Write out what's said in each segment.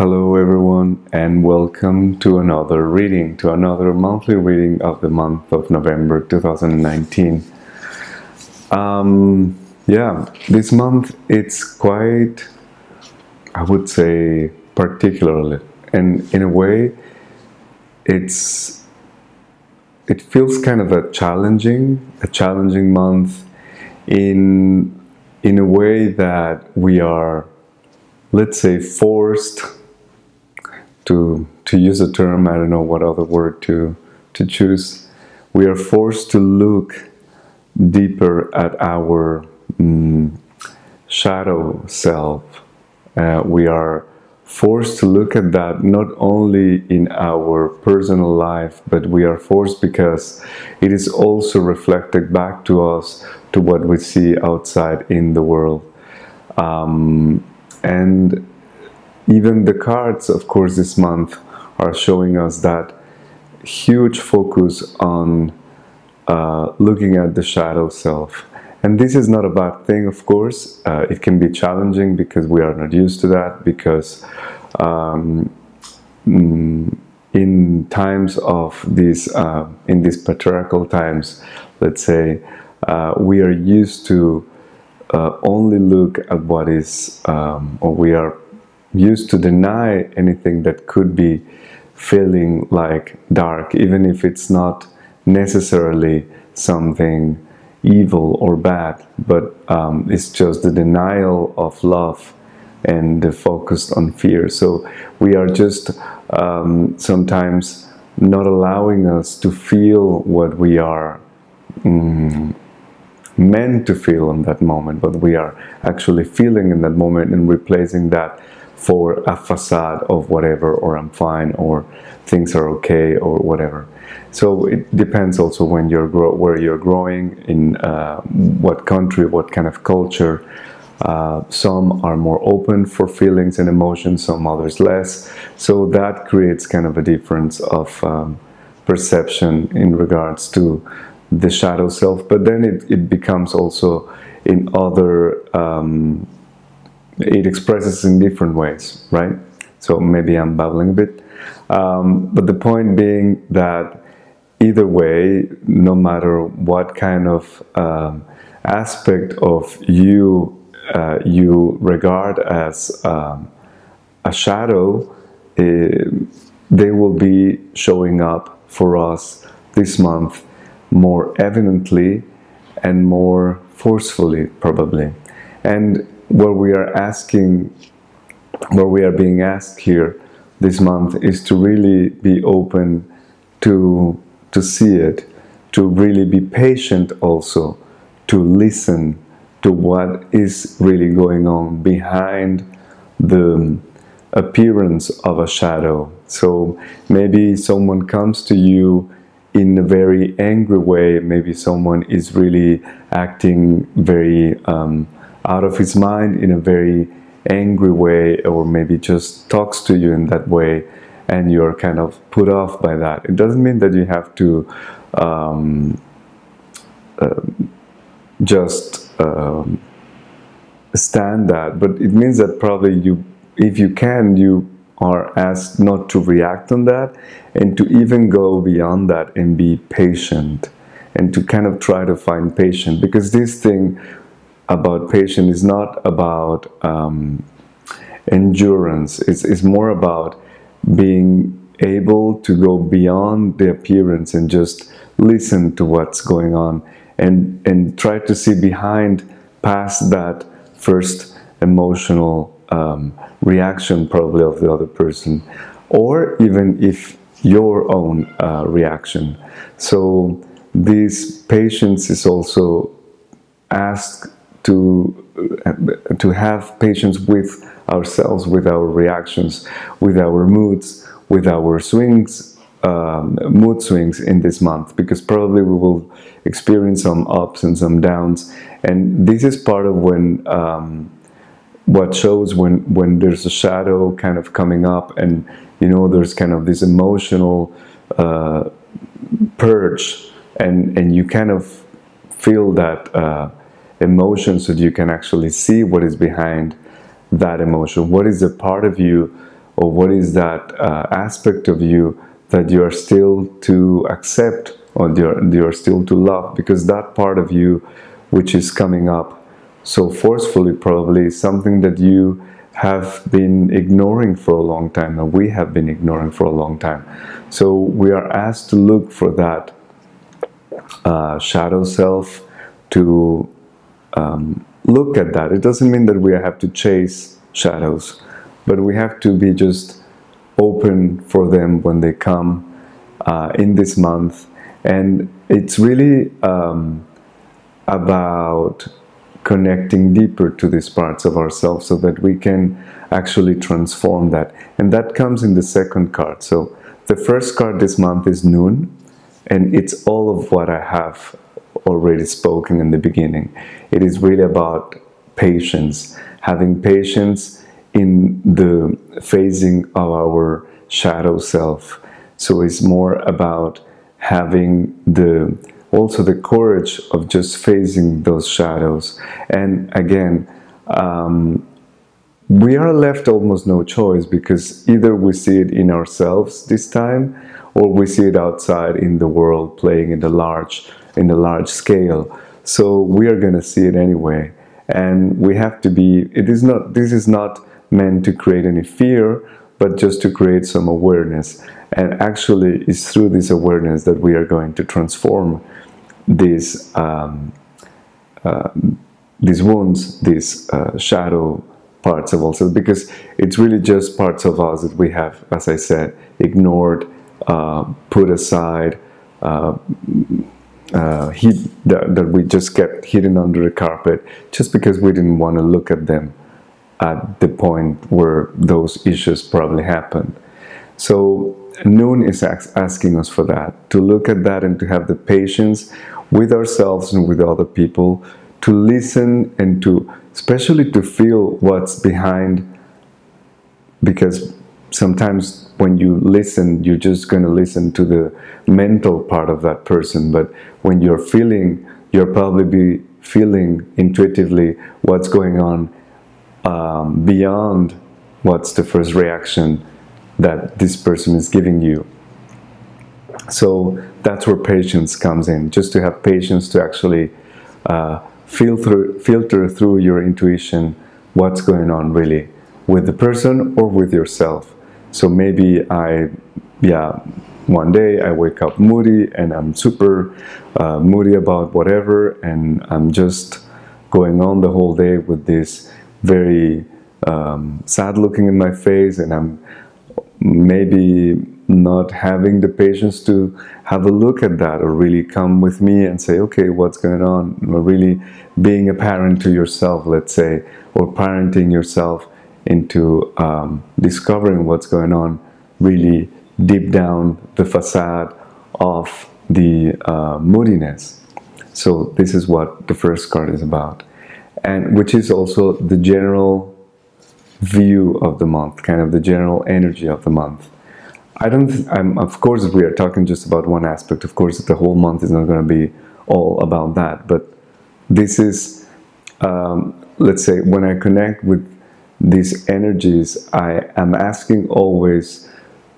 Hello, everyone, and welcome to another reading, to another monthly reading of the month of November 2019. Um, yeah, this month it's quite, I would say, particularly, and in a way, it's it feels kind of a challenging, a challenging month, in in a way that we are, let's say, forced to to use a term I don't know what other word to to choose. We are forced to look deeper at our mm, shadow self. Uh, we are forced to look at that not only in our personal life but we are forced because it is also reflected back to us to what we see outside in the world. Um, and even the cards, of course, this month are showing us that huge focus on uh, looking at the shadow self. And this is not a bad thing, of course. Uh, it can be challenging because we are not used to that, because um, mm, in times of these, uh, in these patriarchal times, let's say, uh, we are used to uh, only look at what is, um, or we are used to deny anything that could be feeling like dark, even if it's not necessarily something evil or bad, but um, it's just the denial of love and the focus on fear. So we are just um, sometimes not allowing us to feel what we are mm, meant to feel in that moment, what we are actually feeling in that moment, and replacing that for a facade of whatever or I'm fine or things are okay or whatever. So it depends also when you're grow where you're growing in uh, what country, what kind of culture. Uh, some are more open for feelings and emotions, some others less. So that creates kind of a difference of um, perception in regards to the shadow self. But then it, it becomes also in other um, it expresses in different ways, right? So maybe I'm babbling a bit. Um, but the point being that either way, no matter what kind of um, aspect of you uh, you regard as um, a shadow, uh, they will be showing up for us this month more evidently and more forcefully, probably. And what we are asking, what we are being asked here this month is to really be open to, to see it, to really be patient also, to listen to what is really going on behind the appearance of a shadow. So maybe someone comes to you in a very angry way, maybe someone is really acting very um, out of his mind in a very angry way or maybe just talks to you in that way and you're kind of put off by that. It doesn't mean that you have to um, uh, just um, stand that, but it means that probably you, if you can, you are asked not to react on that and to even go beyond that and be patient and to kind of try to find patience because this thing about patience is not about um, endurance. It's, it's more about being able to go beyond the appearance and just listen to what's going on and, and try to see behind past that first emotional um, reaction probably of the other person or even if your own uh, reaction. So this patience is also asked to to have patience with ourselves, with our reactions, with our moods, with our swings, um, mood swings in this month, because probably we will experience some ups and some downs, and this is part of when. Um, what shows when when there's a shadow kind of coming up and you know there's kind of this emotional uh, purge and and you kind of feel that uh, emotion so that you can actually see what is behind that emotion. What is a part of you or what is that uh, aspect of you that you are still to accept or you're, you're still to love because that part of you which is coming up so forcefully probably is something that you have been ignoring for a long time and we have been ignoring for a long time so we are asked to look for that uh, shadow self to um, look at that. It doesn't mean that we have to chase shadows but we have to be just open for them when they come uh, in this month. And it's really um, about connecting deeper to these parts of ourselves so that we can actually transform that. And that comes in the second card. So the first card this month is noon and it's all of what I have already spoken in the beginning. It is really about patience. Having patience in the phasing of our shadow self. So it's more about having the also the courage of just facing those shadows. And again um, we are left almost no choice because either we see it in ourselves this time or we see it outside in the world playing in the large in the large scale. So we are going to see it anyway. And we have to be it is not this is not meant to create any fear but just to create some awareness. And actually it's through this awareness that we are going to transform these um, uh, these wounds, these uh, shadow parts of ourselves, because it's really just parts of us that we have, as I said, ignored, uh, put aside, uh, that, that we just kept hidden under the carpet, just because we didn't want to look at them at the point where those issues probably happened. So Noon is asking us for that, to look at that and to have the patience with ourselves and with other people, to listen and to, especially to feel what's behind, because sometimes when you listen, you're just going to listen to the mental part of that person, but when you're feeling, you'll probably be feeling intuitively what's going on um, beyond what's the first reaction that this person is giving you. So that's where patience comes in, just to have patience to actually uh, filter, filter through your intuition what's going on really with the person or with yourself. So maybe I, yeah, one day I wake up moody and I'm super uh, moody about whatever and I'm just going on the whole day with this very um, sad looking in my face and I'm maybe not having the patience to have a look at that or really come with me and say, okay, what's going on? Or really being a parent to yourself, let's say, or parenting yourself into um, discovering what's going on really deep down the facade of the uh, moodiness. So this is what the first card is about, and which is also the general view of the month, kind of the general energy of the month. I don't, I'm, of course, we are talking just about one aspect. Of course, the whole month is not going to be all about that. But this is, um, let's say, when I connect with these energies, I am asking always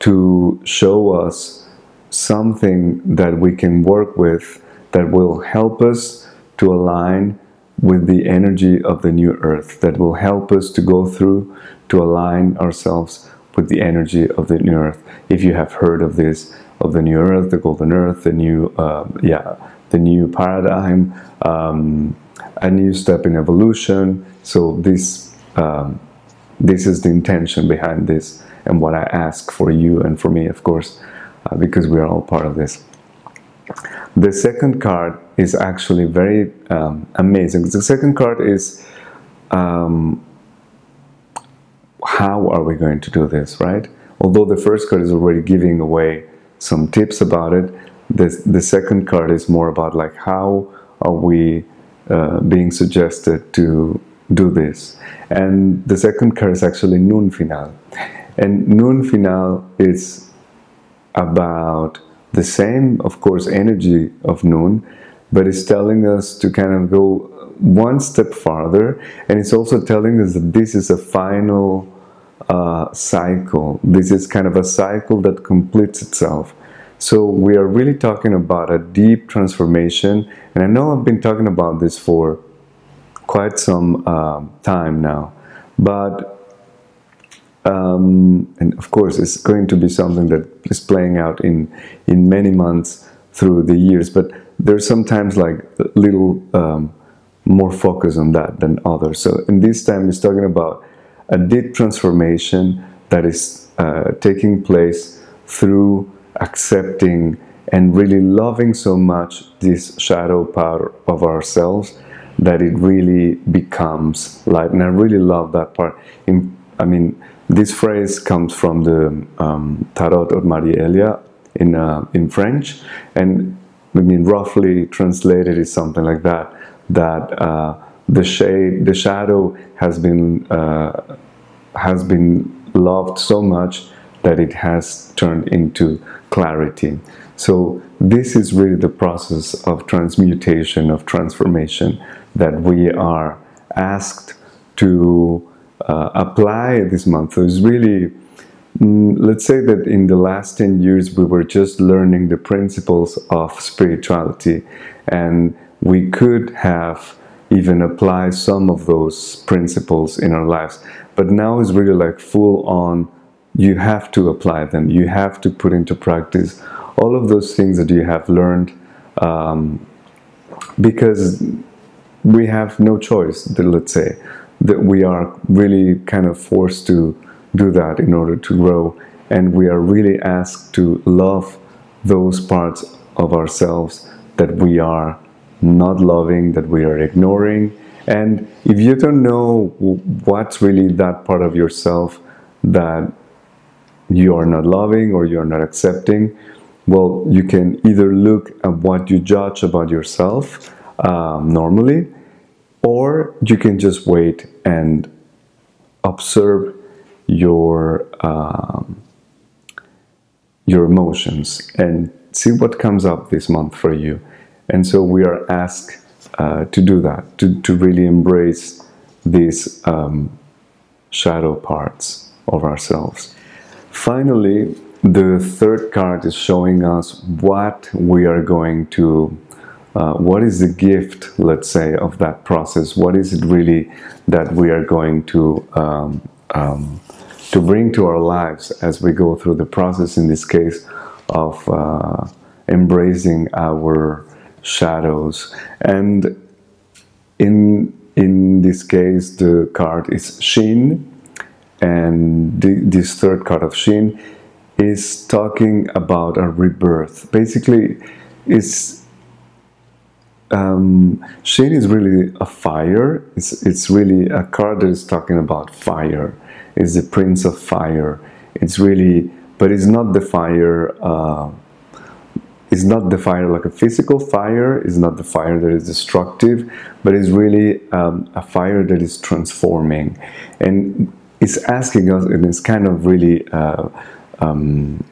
to show us something that we can work with that will help us to align with the energy of the new earth that will help us to go through to align ourselves with the energy of the new earth. If you have heard of this, of the new earth, the golden earth, the new, uh, yeah, the new paradigm, um, a new step in evolution. So this, um, this is the intention behind this, and what I ask for you and for me, of course, uh, because we are all part of this. The second card is actually very um, amazing. The second card is um, how are we going to do this, right? Although the first card is already giving away some tips about it, the, the second card is more about like how are we uh, being suggested to do this. And the second card is actually Noon Final. And Noon Final is about the same, of course, energy of Noon, but it's telling us to kind of go one step farther and it's also telling us that this is a final a cycle. This is kind of a cycle that completes itself. So we are really talking about a deep transformation, and I know I've been talking about this for quite some uh, time now, but um, and of course it's going to be something that is playing out in in many months through the years. But there's sometimes like a little um, more focus on that than others. So in this time, it's talking about a deep transformation that is uh, taking place through accepting and really loving so much this shadow part of ourselves that it really becomes light. And I really love that part. In, I mean, this phrase comes from the um, Tarot of Marie Elia in, uh, in French, and I mean, roughly translated is something like that that uh, the shade, the shadow has been uh, has been loved so much that it has turned into clarity. So this is really the process of transmutation, of transformation that we are asked to uh, apply this month. So it's really, mm, let's say that in the last 10 years we were just learning the principles of spirituality and we could have even apply some of those principles in our lives. But now it's really like full on, you have to apply them, you have to put into practice all of those things that you have learned um, because we have no choice, let's say, that we are really kind of forced to do that in order to grow. And we are really asked to love those parts of ourselves that we are not loving, that we are ignoring. And if you don't know what's really that part of yourself that you are not loving or you're not accepting, well, you can either look at what you judge about yourself um, normally, or you can just wait and observe your um, your emotions and see what comes up this month for you. And so we are asked uh, to do that, to, to really embrace these um, shadow parts of ourselves. Finally, the third card is showing us what we are going to, uh, what is the gift, let's say, of that process? What is it really that we are going to um, um, to bring to our lives as we go through the process? In this case, of uh, embracing our shadows. And in in this case, the card is Shin, and this third card of Shin is talking about a rebirth. Basically, it's um, Shin is really a fire. It's it's really a card that is talking about fire. It's the Prince of Fire. It's really, but it's not the fire. Uh, is not the fire like a physical fire, It's not the fire that is destructive, but it's really um, a fire that is transforming. And it's asking us, and it's kind of really uh, um,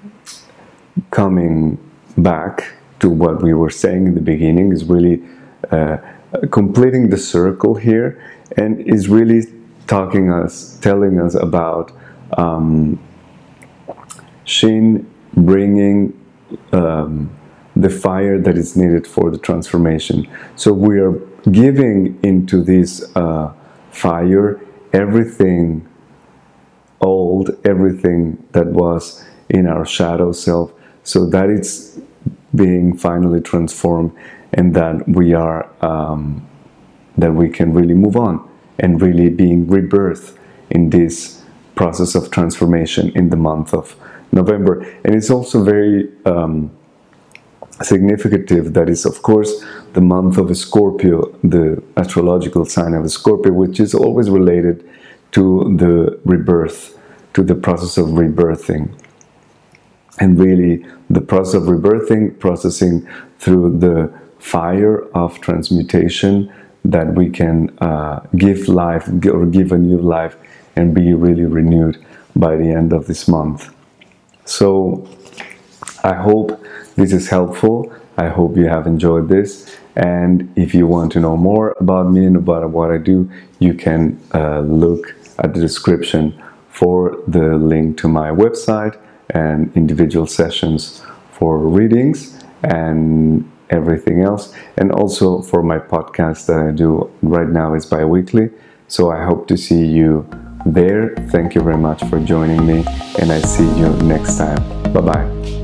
coming back to what we were saying in the beginning, is really uh, completing the circle here, and is really talking us, telling us about um, Shin bringing um, the fire that is needed for the transformation. So we are giving into this uh, fire everything old, everything that was in our shadow self, so that it's being finally transformed and that we are um, that we can really move on and really being rebirth in this process of transformation in the month of November. And it's also very um, significant that is of course the month of Scorpio, the astrological sign of Scorpio, which is always related to the rebirth, to the process of rebirthing. And really the process of rebirthing, processing through the fire of transmutation that we can uh, give life or give a new life and be really renewed by the end of this month. So I hope this is helpful. I hope you have enjoyed this. And if you want to know more about me and about what I do, you can uh, look at the description for the link to my website and individual sessions for readings and everything else. And also for my podcast that I do right now is bi weekly. So I hope to see you there. Thank you very much for joining me, and I see you next time. Bye bye.